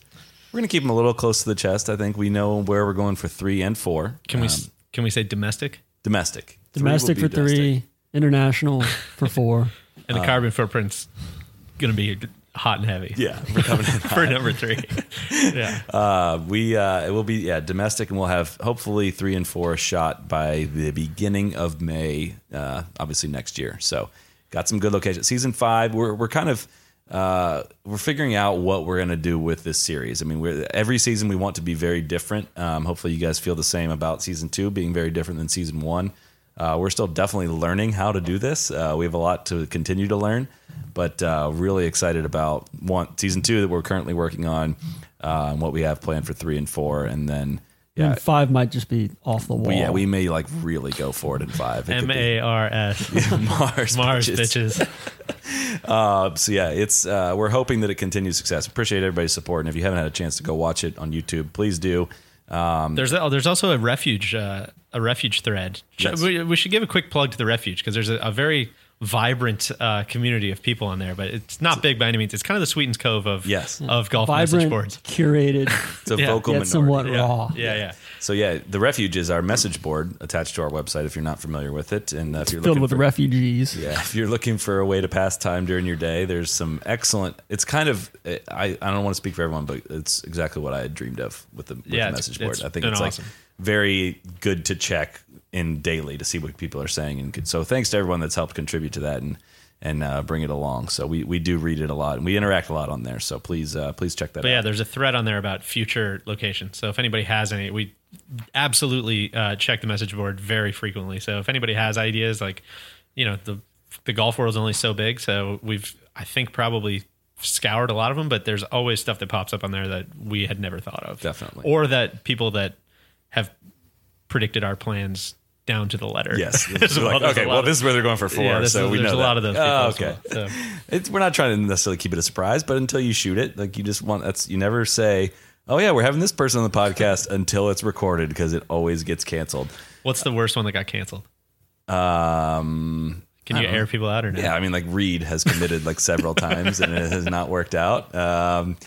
We're gonna keep them a little close to the chest. I think we know where we're going for three and four. Can we Um, s can we say domestic? domestic? Three will domestic be for domestic. three, international for four. And the Uh, carbon footprint's gonna be hot and heavy. Yeah, we're coming in For number three. yeah. Uh, we uh, it will be yeah domestic, and we'll have hopefully three and four shot by the beginning of May, uh, obviously next year. So got some good locations. Season five, we're we're kind of uh, we're figuring out what we're gonna do with this series. I mean, every season we want to be very different. Um, hopefully, you guys feel the same about season two being very different than season one. Uh, we're still definitely learning how to do this. Uh, we have a lot to continue to learn, but uh, really excited about one season two that we're currently working on, uh, and what we have planned for three and four, and then yeah, And five might just be off the wall. we, yeah, we may like really go for it in five. It could M be A R S. Mars, Mars bitches. Mars bitches. Uh, so yeah, it's uh, we're hoping that it continues success. Appreciate everybody's support, and if you haven't had a chance to go watch it on YouTube, please do. there's oh, there's also a refuge uh, a refuge thread. Yes. We, we should give a quick plug to the refuge because there's a, a very vibrant uh, community of people on there, but it's not big by any means. It's kind of the Sweetens Cove of Yes. of golf message Vibrant, boards. curated, It's a Yeah. vocal yet somewhat minority. raw. Yeah, yeah. So yeah, the refuge is our message board attached to our website. If you're not familiar with it, and uh, if you're Filled looking with for, refugees. Yeah, if you're looking for a way to pass time during your day, there's some excellent. It's kind of I, I don't want to speak for everyone, but it's exactly what I had dreamed of with the, with Yeah, the message board. I think it's awesome. like very good to check in daily to see what people are saying, and so thanks to everyone that's helped contribute to that and and uh, bring it along. So we we do read it a lot and we interact a lot on there. So please uh, please check that But yeah, there's a thread on there about future locations. So if anybody has any, we absolutely uh, check the message board very frequently. So if anybody has ideas, like you know, the the golf world's only so big, so we've I think probably scoured a lot of them, but there's always stuff that pops up on there that we had never thought of, Definitely. or that people that have predicted our plans down to the letter. Yes. As like, There's okay, well, of- this is where they're going for four. Yeah, so is- we there's know a lot of those people. Oh, as okay. well. So- It's, we're not trying to necessarily keep it a surprise, but until you shoot it, like you just want that's you never say, "Oh yeah, we're having this person on the podcast" until it's recorded because it always gets canceled. What's the worst one that got canceled? Um, Can you air people out or no? yeah, I mean, like Reed has committed like several times and it has not worked out. Um,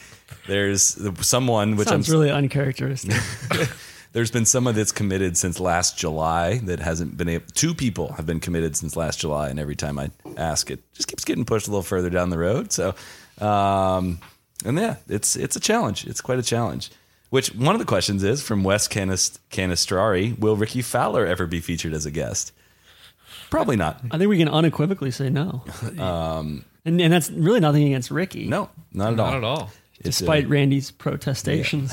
there's someone which Sounds I'm really uncharacteristic. there's been someone that's committed since last July that hasn't been able. Two people have been committed since last July, and every time I ask, it just keeps getting pushed a little further down the road. So, um, and yeah, it's it's a challenge. It's quite a challenge. Which one of the questions is from Wes Canist- Canistrari: Will Rickie Fowler ever be featured as a guest? Probably not. I think we can unequivocally say no. Um, and, and that's really nothing against Rickie. No, not at all. Not at all. Despite Randy's protestations.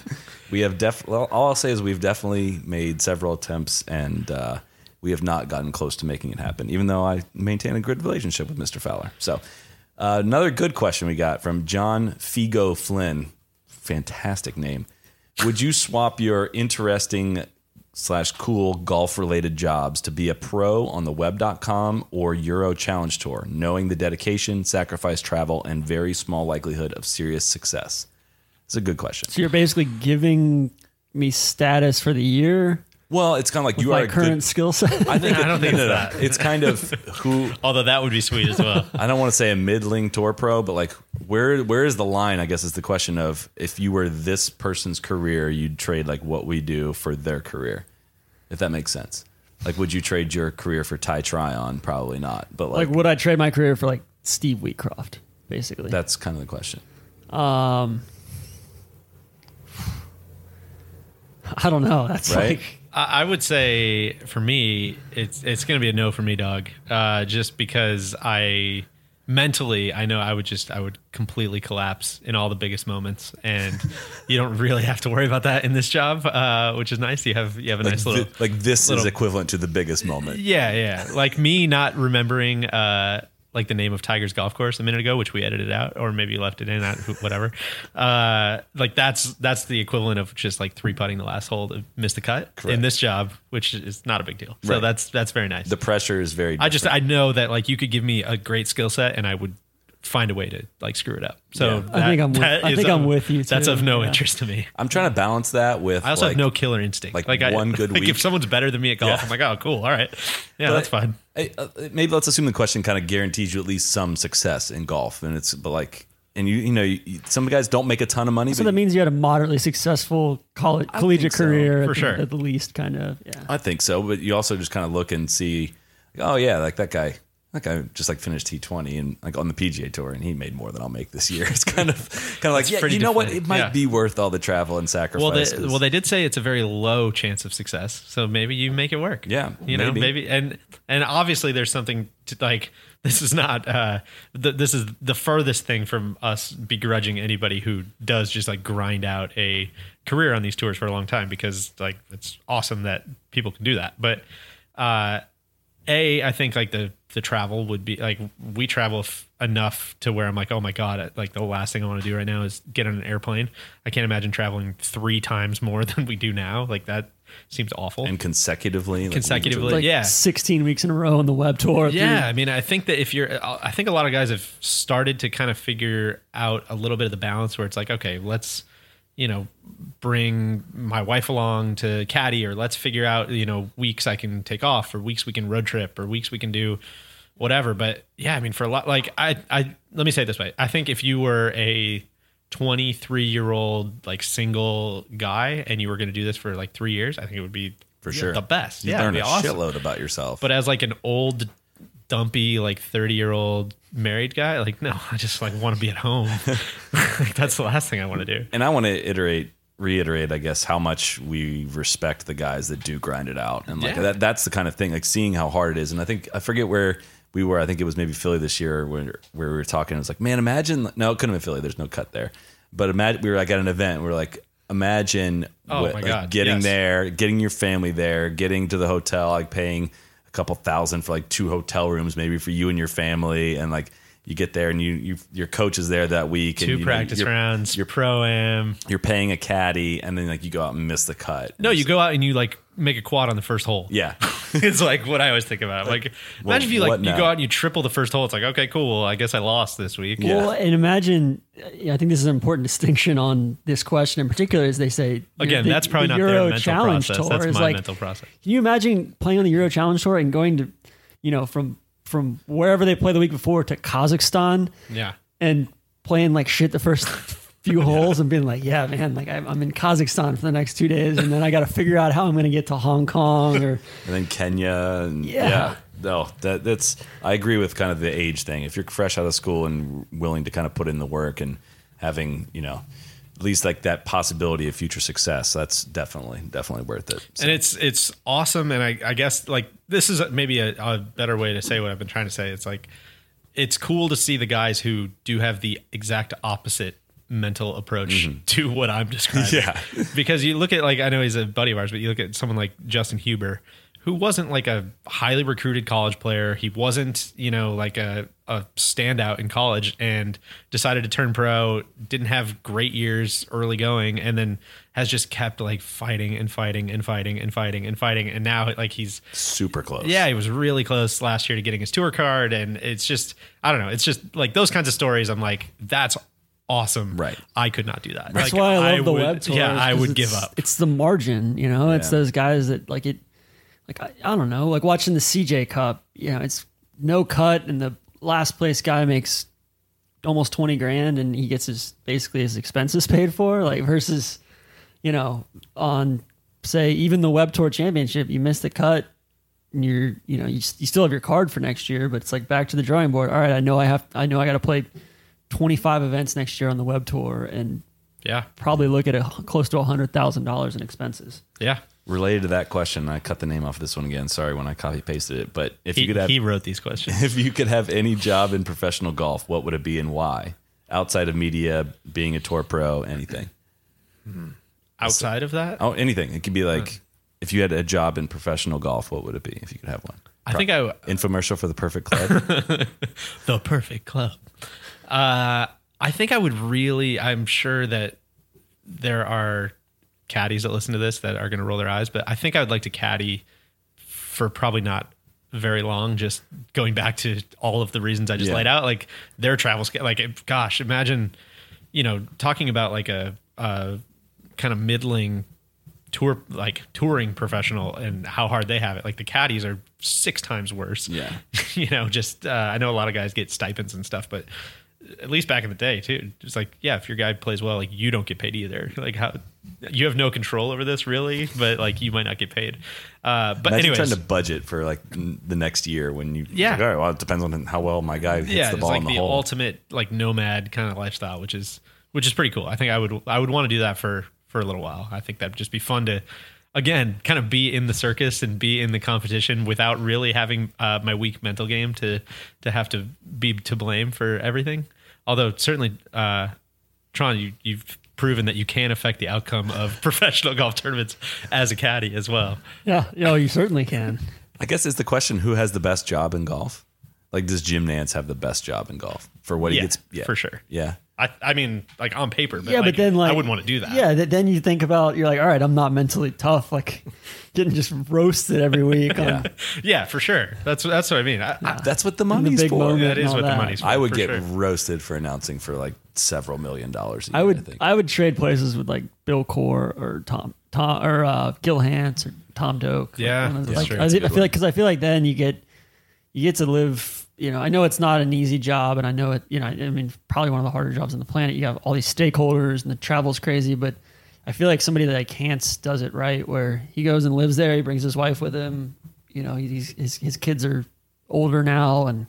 we have def. Well, all I'll say is we've definitely made several attempts, and uh, we have not gotten close to making it happen. Even though I maintain a good relationship with Mr. Fowler. So, uh, another good question we got from John Figo Flynn. Fantastic name. Would you swap your interesting slash cool golf related jobs to be a pro on the web.com or Euro Challenge Tour, knowing the dedication, sacrifice, travel, and very small likelihood of serious success? It's a good question. so you're basically giving me status for the year Well, it's kind of like with you are my a current good. skill set. I think I don't think it's no, no. that. It's kind of who Although that would be sweet as well. I don't want to say a middling tour pro, but like where where is the line? I guess is the question of if you were this person's career, you'd trade like what we do for their career, if that makes sense. Like, would you trade your career for Ty Tryon? Probably not. But like, like, would I trade my career for like Steve Wheatcroft, basically? that's kind of the question. um, I don't know. That's Right? like I would say for me, it's it's going to be a no for me, dog. Uh, just because I mentally, I know I would just I would completely collapse in all the biggest moments, and you don't really have to worry about that in this job, uh, which is nice. You have you have a Like, nice little like this is equivalent to the biggest moment. yeah, yeah. Like me not remembering uh like the name of Tiger's golf course a minute ago, which we edited out, or maybe you left it in, whatever. Uh, like that's that's the equivalent of just like three putting the last hole to miss the cut Correct. in this job, which is not a big deal. So Right. that's that's very nice. The pressure is very. I just. I know that like you could give me a great skill set and I would find a way to like screw it up. So Yeah. I think I'm with- that I think of- I'm with you, That's of no Yeah. interest to me. I'm trying to balance that with. I also like, have no killer instinct. like I, one good like week. If someone's better than me at golf, Yeah. I'm like, oh, cool, all right, yeah, But that's fine. I- uh, maybe let's assume the question kind of guarantees you at least some success in golf, and it's but like, and you you know, you, you- some guys don't make a ton of money. so that means you had a moderately successful college, collegiate so, career for at, the, sure. at the least, kind of. Yeah. I think so, but you also just kind of look and see, oh yeah, like that guy. That guy just like finished T twenty and like on the PGA tour, and he made more than I'll make this year. It's kind of kind of like yeah, pretty you know what? It might Yeah. be worth all the travel and sacrifice. Well, they, 'cause- well, they did say it's a very low chance of success, so maybe you make it work. Yeah, you know, maybe. maybe, and and obviously there's something to, like this is not uh, th- this is the furthest thing from us begrudging anybody who does just like grind out a career on these tours for a long time because like it's awesome that people can do that, but uh, a I think like the the travel would be like we travel f- enough to where I'm like oh my god like the last thing I want to do right now is get on an airplane. I can't imagine traveling three times more than we do now. Like that seems awful. and consecutively, like, Consecutively, Like yeah. 16 weeks in a row on the web tour. through- yeah, I mean, I think that if you're, I think a lot of guys have started to kind of figure out a little bit of the balance where it's like, okay, let's, you know, bring my wife along to caddy or let's figure out you know weeks I can take off or weeks we can road trip or weeks we can do whatever. But yeah, I mean for a lot like I I let me say it this way. I think if you were a 23 year old like single guy and you were going to do this for like three years, I think it would be For sure. the best. You yeah, learn a awesome. shitload about yourself. But as like an old, dumpy, like thirty year old married guy, like no, I just like want to be at home. like, that's the last thing I want to do. and I want to iterate, reiterate, I guess, how much we respect the guys that do grind it out, and like Yeah. that. That's the kind of thing, like seeing how hard it is. And I think I forget where we were. I think it was maybe Philly this year where where we were talking. It was like, man, imagine. No, it couldn't have been Philly. There's no cut there. But imagine we were like at an event. We are like, imagine Oh what- my like, getting yes. there, getting your family there, getting to the hotel, like paying a couple thousand for like two hotel rooms, maybe for you and your family, and like. You get there and you, you your coach is there that week. and, Two you know, practice you're- rounds, you're pro am. you're paying a caddy and then like you go out and miss the cut. No, you go out and you like make a quad on the first hole. Yeah. it's like what I always think about. Like, well, imagine if you like you now? go out and you triple the first hole. It's like okay, cool. Well, I guess I lost this week. Yeah. Well, and imagine, I think this is an important distinction on this question in particular, is they say Again, the- that's probably the not Euro their mental Challenge process. Tour That's is my like, mental process. Can you imagine playing on the Euro Challenge Tour and going to, you know, from from wherever they play the week before to Kazakhstan Yeah. and playing like shit the first few holes and being like, yeah, man, like I'm, I'm in Kazakhstan for the next two days, and then I got to figure out how I'm going to get to Hong Kong or and then Kenya and Yeah. yeah. No, that that's I agree with kind of the age thing. If you're fresh out of school and willing to kind of put in the work and having, you know, at least like that possibility of future success, that's definitely definitely worth it. So- and it's it's awesome and I, I guess like this is maybe a, a better way to say what i've been trying to say it's like it's cool to see the guys who do have the exact opposite mental approach mm-hmm. to what i'm describing. Yeah. because you look at like i know he's a buddy of ours but you look at someone like justin huber who wasn't like a highly recruited college player. He wasn't you know like a, a standout in college and decided to turn pro didn't have great years early going and then has just kept like fighting and fighting and fighting and fighting and fighting. And now like he's super close. yeah he was really close last year to getting his tour card. And it's just i don't know it's just like those kinds of stories i'm like that's awesome Right. i could not do that That's Like, why I love the would- web tour. yeah I would give up It's the margin, you know. It's Yeah. those guys that like it. Like I, I don't know, like watching the CJ Cup. You know, it's no cut, and the last place guy makes almost twenty grand, and he gets his basically his expenses paid for. Like versus, you know, on say even the Web Tour Championship, you miss the cut. And you're, you know, you, you still have your card for next year, but it's like back to the drawing board. All right, I know I have, I know I got to play 25 events next year on the web tour, and yeah probably look at a, close to hundred thousand dollars in expenses. yeah Related to that question, I cut the name off this one again. Sorry when I copy pasted it, but if he, you could have he wrote these questions if you could have any job in professional golf, what would it be and why? Outside of media, being a tour pro, anything. Hmm. outside of that Oh, anything. It could be like if you had a job in professional golf, what would it be if you could have one? i think i Infomercial for the perfect club. the perfect club. Uh, I think I would really. I'm sure that there are caddies that listen to this that are going to roll their eyes, but I think I would like to caddy for probably not very long. Just going back to all of the reasons I just Yeah. laid out, like their travel. Like, gosh, imagine, you know, talking about like a, a kind of middling tour like touring professional and how hard they have it like the caddies are six times worse Yeah. you know just uh, i know a lot of guys get stipends and stuff but at least back in the day too. Just like yeah if your guy plays well like you don't get paid either. Like how you have no control over this really but like you might not get paid. Uh but anyways. trying to budget for like the next year when you Yeah. like, all right, well, it depends on how well my guy hits yeah the ball like in the, the, hole. ultimate like nomad kind of lifestyle which is which is pretty cool. I think i would i would want to do that for for a little while. I think that'd just be fun to again kind of be in the circus and be in the competition without really having uh, my weak mental game to to have to be to blame for everything although certainly uh tron you you've proven that you can affect the outcome of professional golf tournaments as a caddy as well Yeah, you know, you certainly can. I guess it's the question who has the best job in golf? Like, does Jim Nantz have the best job in golf for what he Yeah, gets? Yeah, for sure. Yeah. I, I mean, like on paper, but yeah, like, but then like I wouldn't want to do that. Yeah, then you think about you're like, all right, I'm not mentally tough, like getting just roasted every week. on, yeah, for sure. That's that's what I mean. I, I, That's what the in the money's big for. moment. that and is what the money's for. I would for get sure. roasted for announcing for like several million dollars. a I year, would think. I would trade places with like Bill Coore or Tom Tom or uh, Gil Hanse or Tom Doak. Like, Yeah, one that's like, true. I, That's a I good feel like because I feel like then you get you get to live. You know, I know it's not an easy job, and I know it. You know, I mean, probably one of the harder jobs on the planet. You have all these stakeholders, and the travel's crazy. But I feel like somebody like Hanse does it right, where he goes and lives there. He brings his wife with him. You know, he's, his his kids are older now, and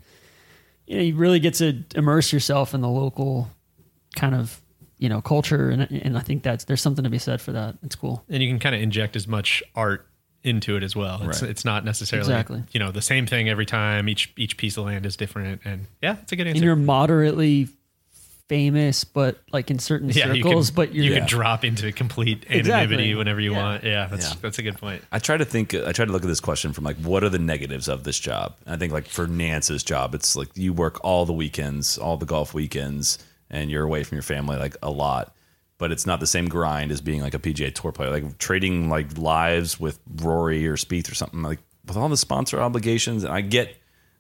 you know, you really get to immerse yourself in the local kind of you know culture, and and I think that's there's something to be said for that. It's cool. and you can kind of inject as much art into it as well. It's Right. it's not necessarily Exactly. you know the same thing every time. Each each piece of land is different, and yeah, it's a good answer. And you're moderately famous, but like in certain yeah, you circles, can, but you're you Yeah. can drop into complete Exactly. anonymity whenever you Yeah. want. Yeah, that's Yeah. that's a good point. I try to think. I try to look at this question from like, what are the negatives of this job? And I think like for Nantz's job, it's like you work all the weekends, all the golf weekends, and you're away from your family like a lot. But it's not the same grind as being like a PGA Tour player. Like trading like lives with Rory or Spieth or something like with all the sponsor obligations. And I get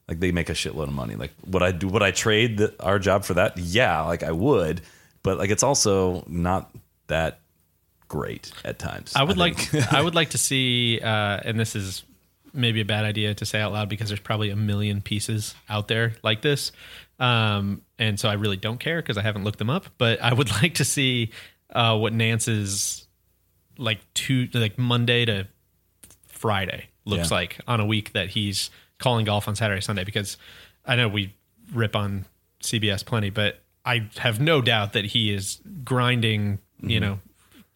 like they make a shitload of money. Like would I do? Would I trade the, our job for that? Yeah, like I would. But like it's also not that great at times. I would like. I would like to see, uh, and this is maybe a bad idea to say out loud because there's probably a million pieces out there like this, um, and so I really don't care because I haven't looked them up. But I would like to see uh, what Nantz's like two like Monday to Friday looks Yeah. like on a week that he's calling golf on Saturday Sunday because I know we rip on CBS plenty, but I have no doubt that he is grinding, you know,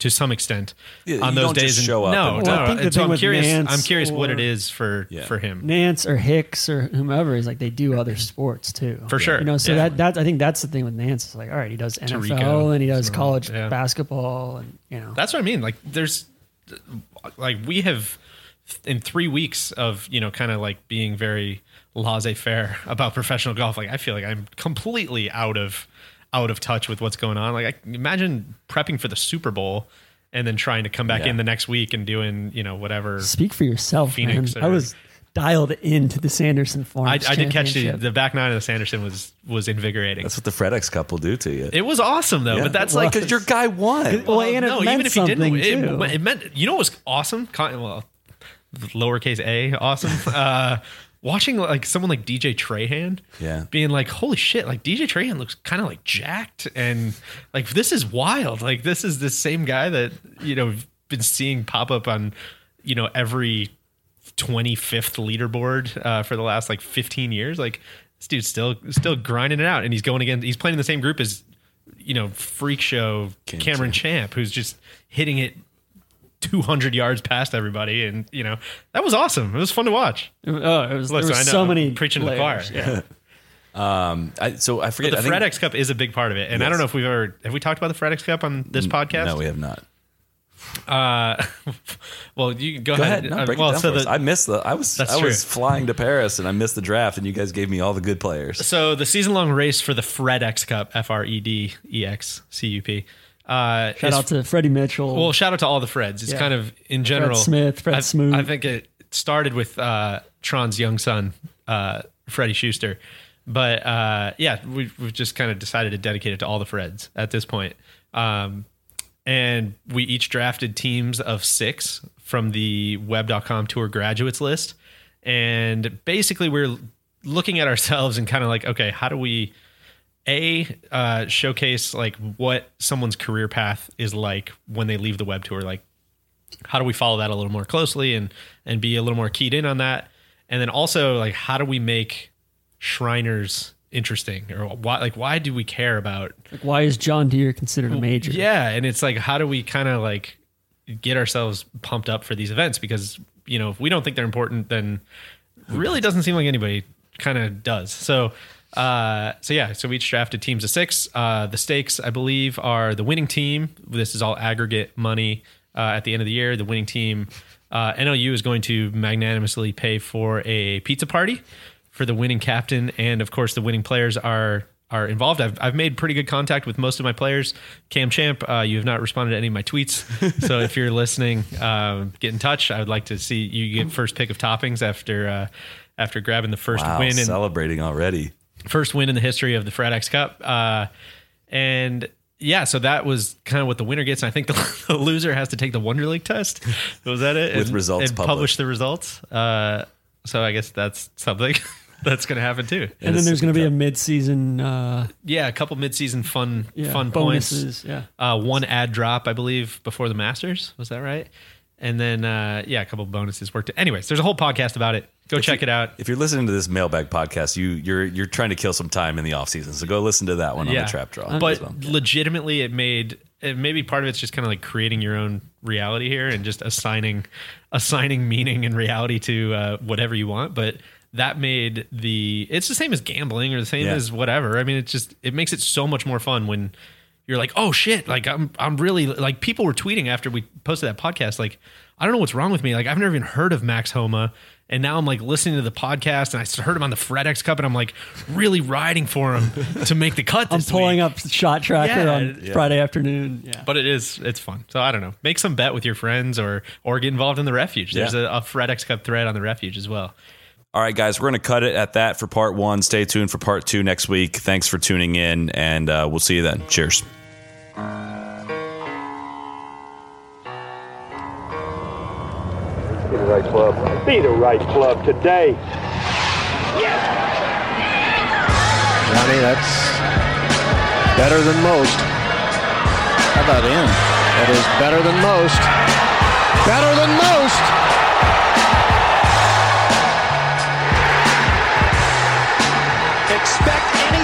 to some extent. Yeah, on you those don't just days. and- show up no, and- Well, I no. think the and so thing I'm with curious. Nantz I'm curious what it is for Yeah. for him. Nantz or Hicks or whomever is like they do other sports too. For sure. You know, so Yeah. that that I think that's the thing with Nantz. It's like, all right, he does NFL Tirico, and he does so, college yeah. basketball and you know. That's what I mean. Like there's like we have in three weeks of you know kind of like being very laissez-faire about professional golf. Like I feel like I'm completely out of out of touch with what's going on. Like I imagine prepping for the Super Bowl and then trying to come back Yeah. in the next week and doing you know whatever. Speak for yourself, Phoenix man. I was dialed into the Sanderson Farms. I, I did catch the, the back nine of the Sanderson was was invigorating. That's what the FedEx couple do to you. It was awesome though, Yeah. but that's It like because your guy won. Well, and it no, meant even if he didn't, something, it, it meant you know what was awesome. Well, lowercase a awesome. uh, watching like someone like DJ Trahan, Yeah. being like, holy shit, like DJ Trahan looks kind of like jacked, and like this is wild. Like this is the same guy that you know been seeing pop up on you know every 25th leaderboard uh, for the last like 15 years. Like this dude's still still grinding it out, and he's going again. He's playing in the same group as you know freak show Cam Cameron. Champ, who's just hitting it 200 yards past everybody, and you know that was awesome. It was fun to watch. Oh, it was, Listen, there I was know, so I'm many preaching to the layers. choir. Yeah. I, so I forget. But the I think- FredEx Cup is a big part of it, and I don't know if we've ever have we talked about the FredEx Cup on this podcast. No, we have not. Uh, well, you go, Go ahead. ahead. No, Uh, well, it down so the, I missed the. I was. I true. was flying to Paris and I missed the draft, and you guys gave me all the good players. So the season long race for the FredEx Cup, F R E D E X C U P. Uh, Shout out to Freddie Mitchell. well, shout out to all the Freds. It's Yeah. kind of in general. Fred Smith, Fred I, Smoot. I think it started with uh, Tron's young son, uh, Freddie Schuster. But uh, yeah, we've, we've just kind of decided to dedicate it to all the Freds at this point. Um, and we each drafted teams of six from the web.com tour graduates list. And basically, we're looking at ourselves and kind of like, okay, how do we a uh, showcase like what someone's career path is like when they leave the web tour like how do we follow that a little more closely and and be a little more keyed in on that? And then also like how do we make shriners interesting? Or why like why do we care about like, why is John Deere considered a major? yeah and it's like how do we kind of like get ourselves pumped up for these events? Because you know if we don't think they're important then really doesn't seem like anybody kind of does. So uh so yeah so we each drafted teams of six uh the stakes i believe are the winning team this is all aggregate money uh, at the end of the year the winning team uh, NLU is going to magnanimously pay for a pizza party for the winning captain, and of course, the winning players are are involved. I've, I've made pretty good contact with most of my players. Cam Champ, uh, you have not responded to any of my tweets. so if you're listening, uh, get in touch. I would like to see you get first pick of toppings after uh, after grabbing the first Wow, win and celebrating already. First win in the history of the FedEx Cup. Uh, and yeah, so that was kind of what the winner gets. And I think the, the loser has to take the Wonderlic test. Was that it? With and, results and published. publish the results. Uh, so I guess that's something that's going to happen too. and then there's going to be a mid-season uh, Yeah, a couple midseason fun yeah, fun bonuses. points. Yeah, Uh, one ad drop, I believe, before the Masters. Was that right? And then uh, yeah, a couple bonuses worked. Anyways, there's a whole podcast about it. Go check it out. If you're listening to this mailbag podcast, you you're you're trying to kill some time in the off season. So go listen to that one on the trap draw. But well. legitimately, it made it maybe part of it's just kind of like creating your own reality here and just assigning assigning meaning and reality to uh, whatever you want. But that made the it's the same as gambling or the same Yeah. as whatever. I mean, it's just it makes it so much more fun when you're like, oh shit, like I'm I'm really like people were tweeting after we posted that podcast, like I don't know what's wrong with me. Like I've never even heard of Max Homa. And now I'm like listening to the podcast and I heard him on the FredEx Cup and I'm like really riding for him to make the cut I'm pulling week. up shot tracker Yeah, on yeah. Friday afternoon. Yeah, But it is it's fun. So I don't know. Make some bet with your friends or or get involved in the refuge. There's Yeah. a, a FredEx Cup thread on the refuge as well. All right, guys, we're going to cut it at that for part one. Stay tuned for part two next week. Thanks for tuning in, and uh, we'll see you then. Cheers. Be the right club. Be the right club today. Johnny, that's better than most. How about in? That is better than most. Better than most. expect any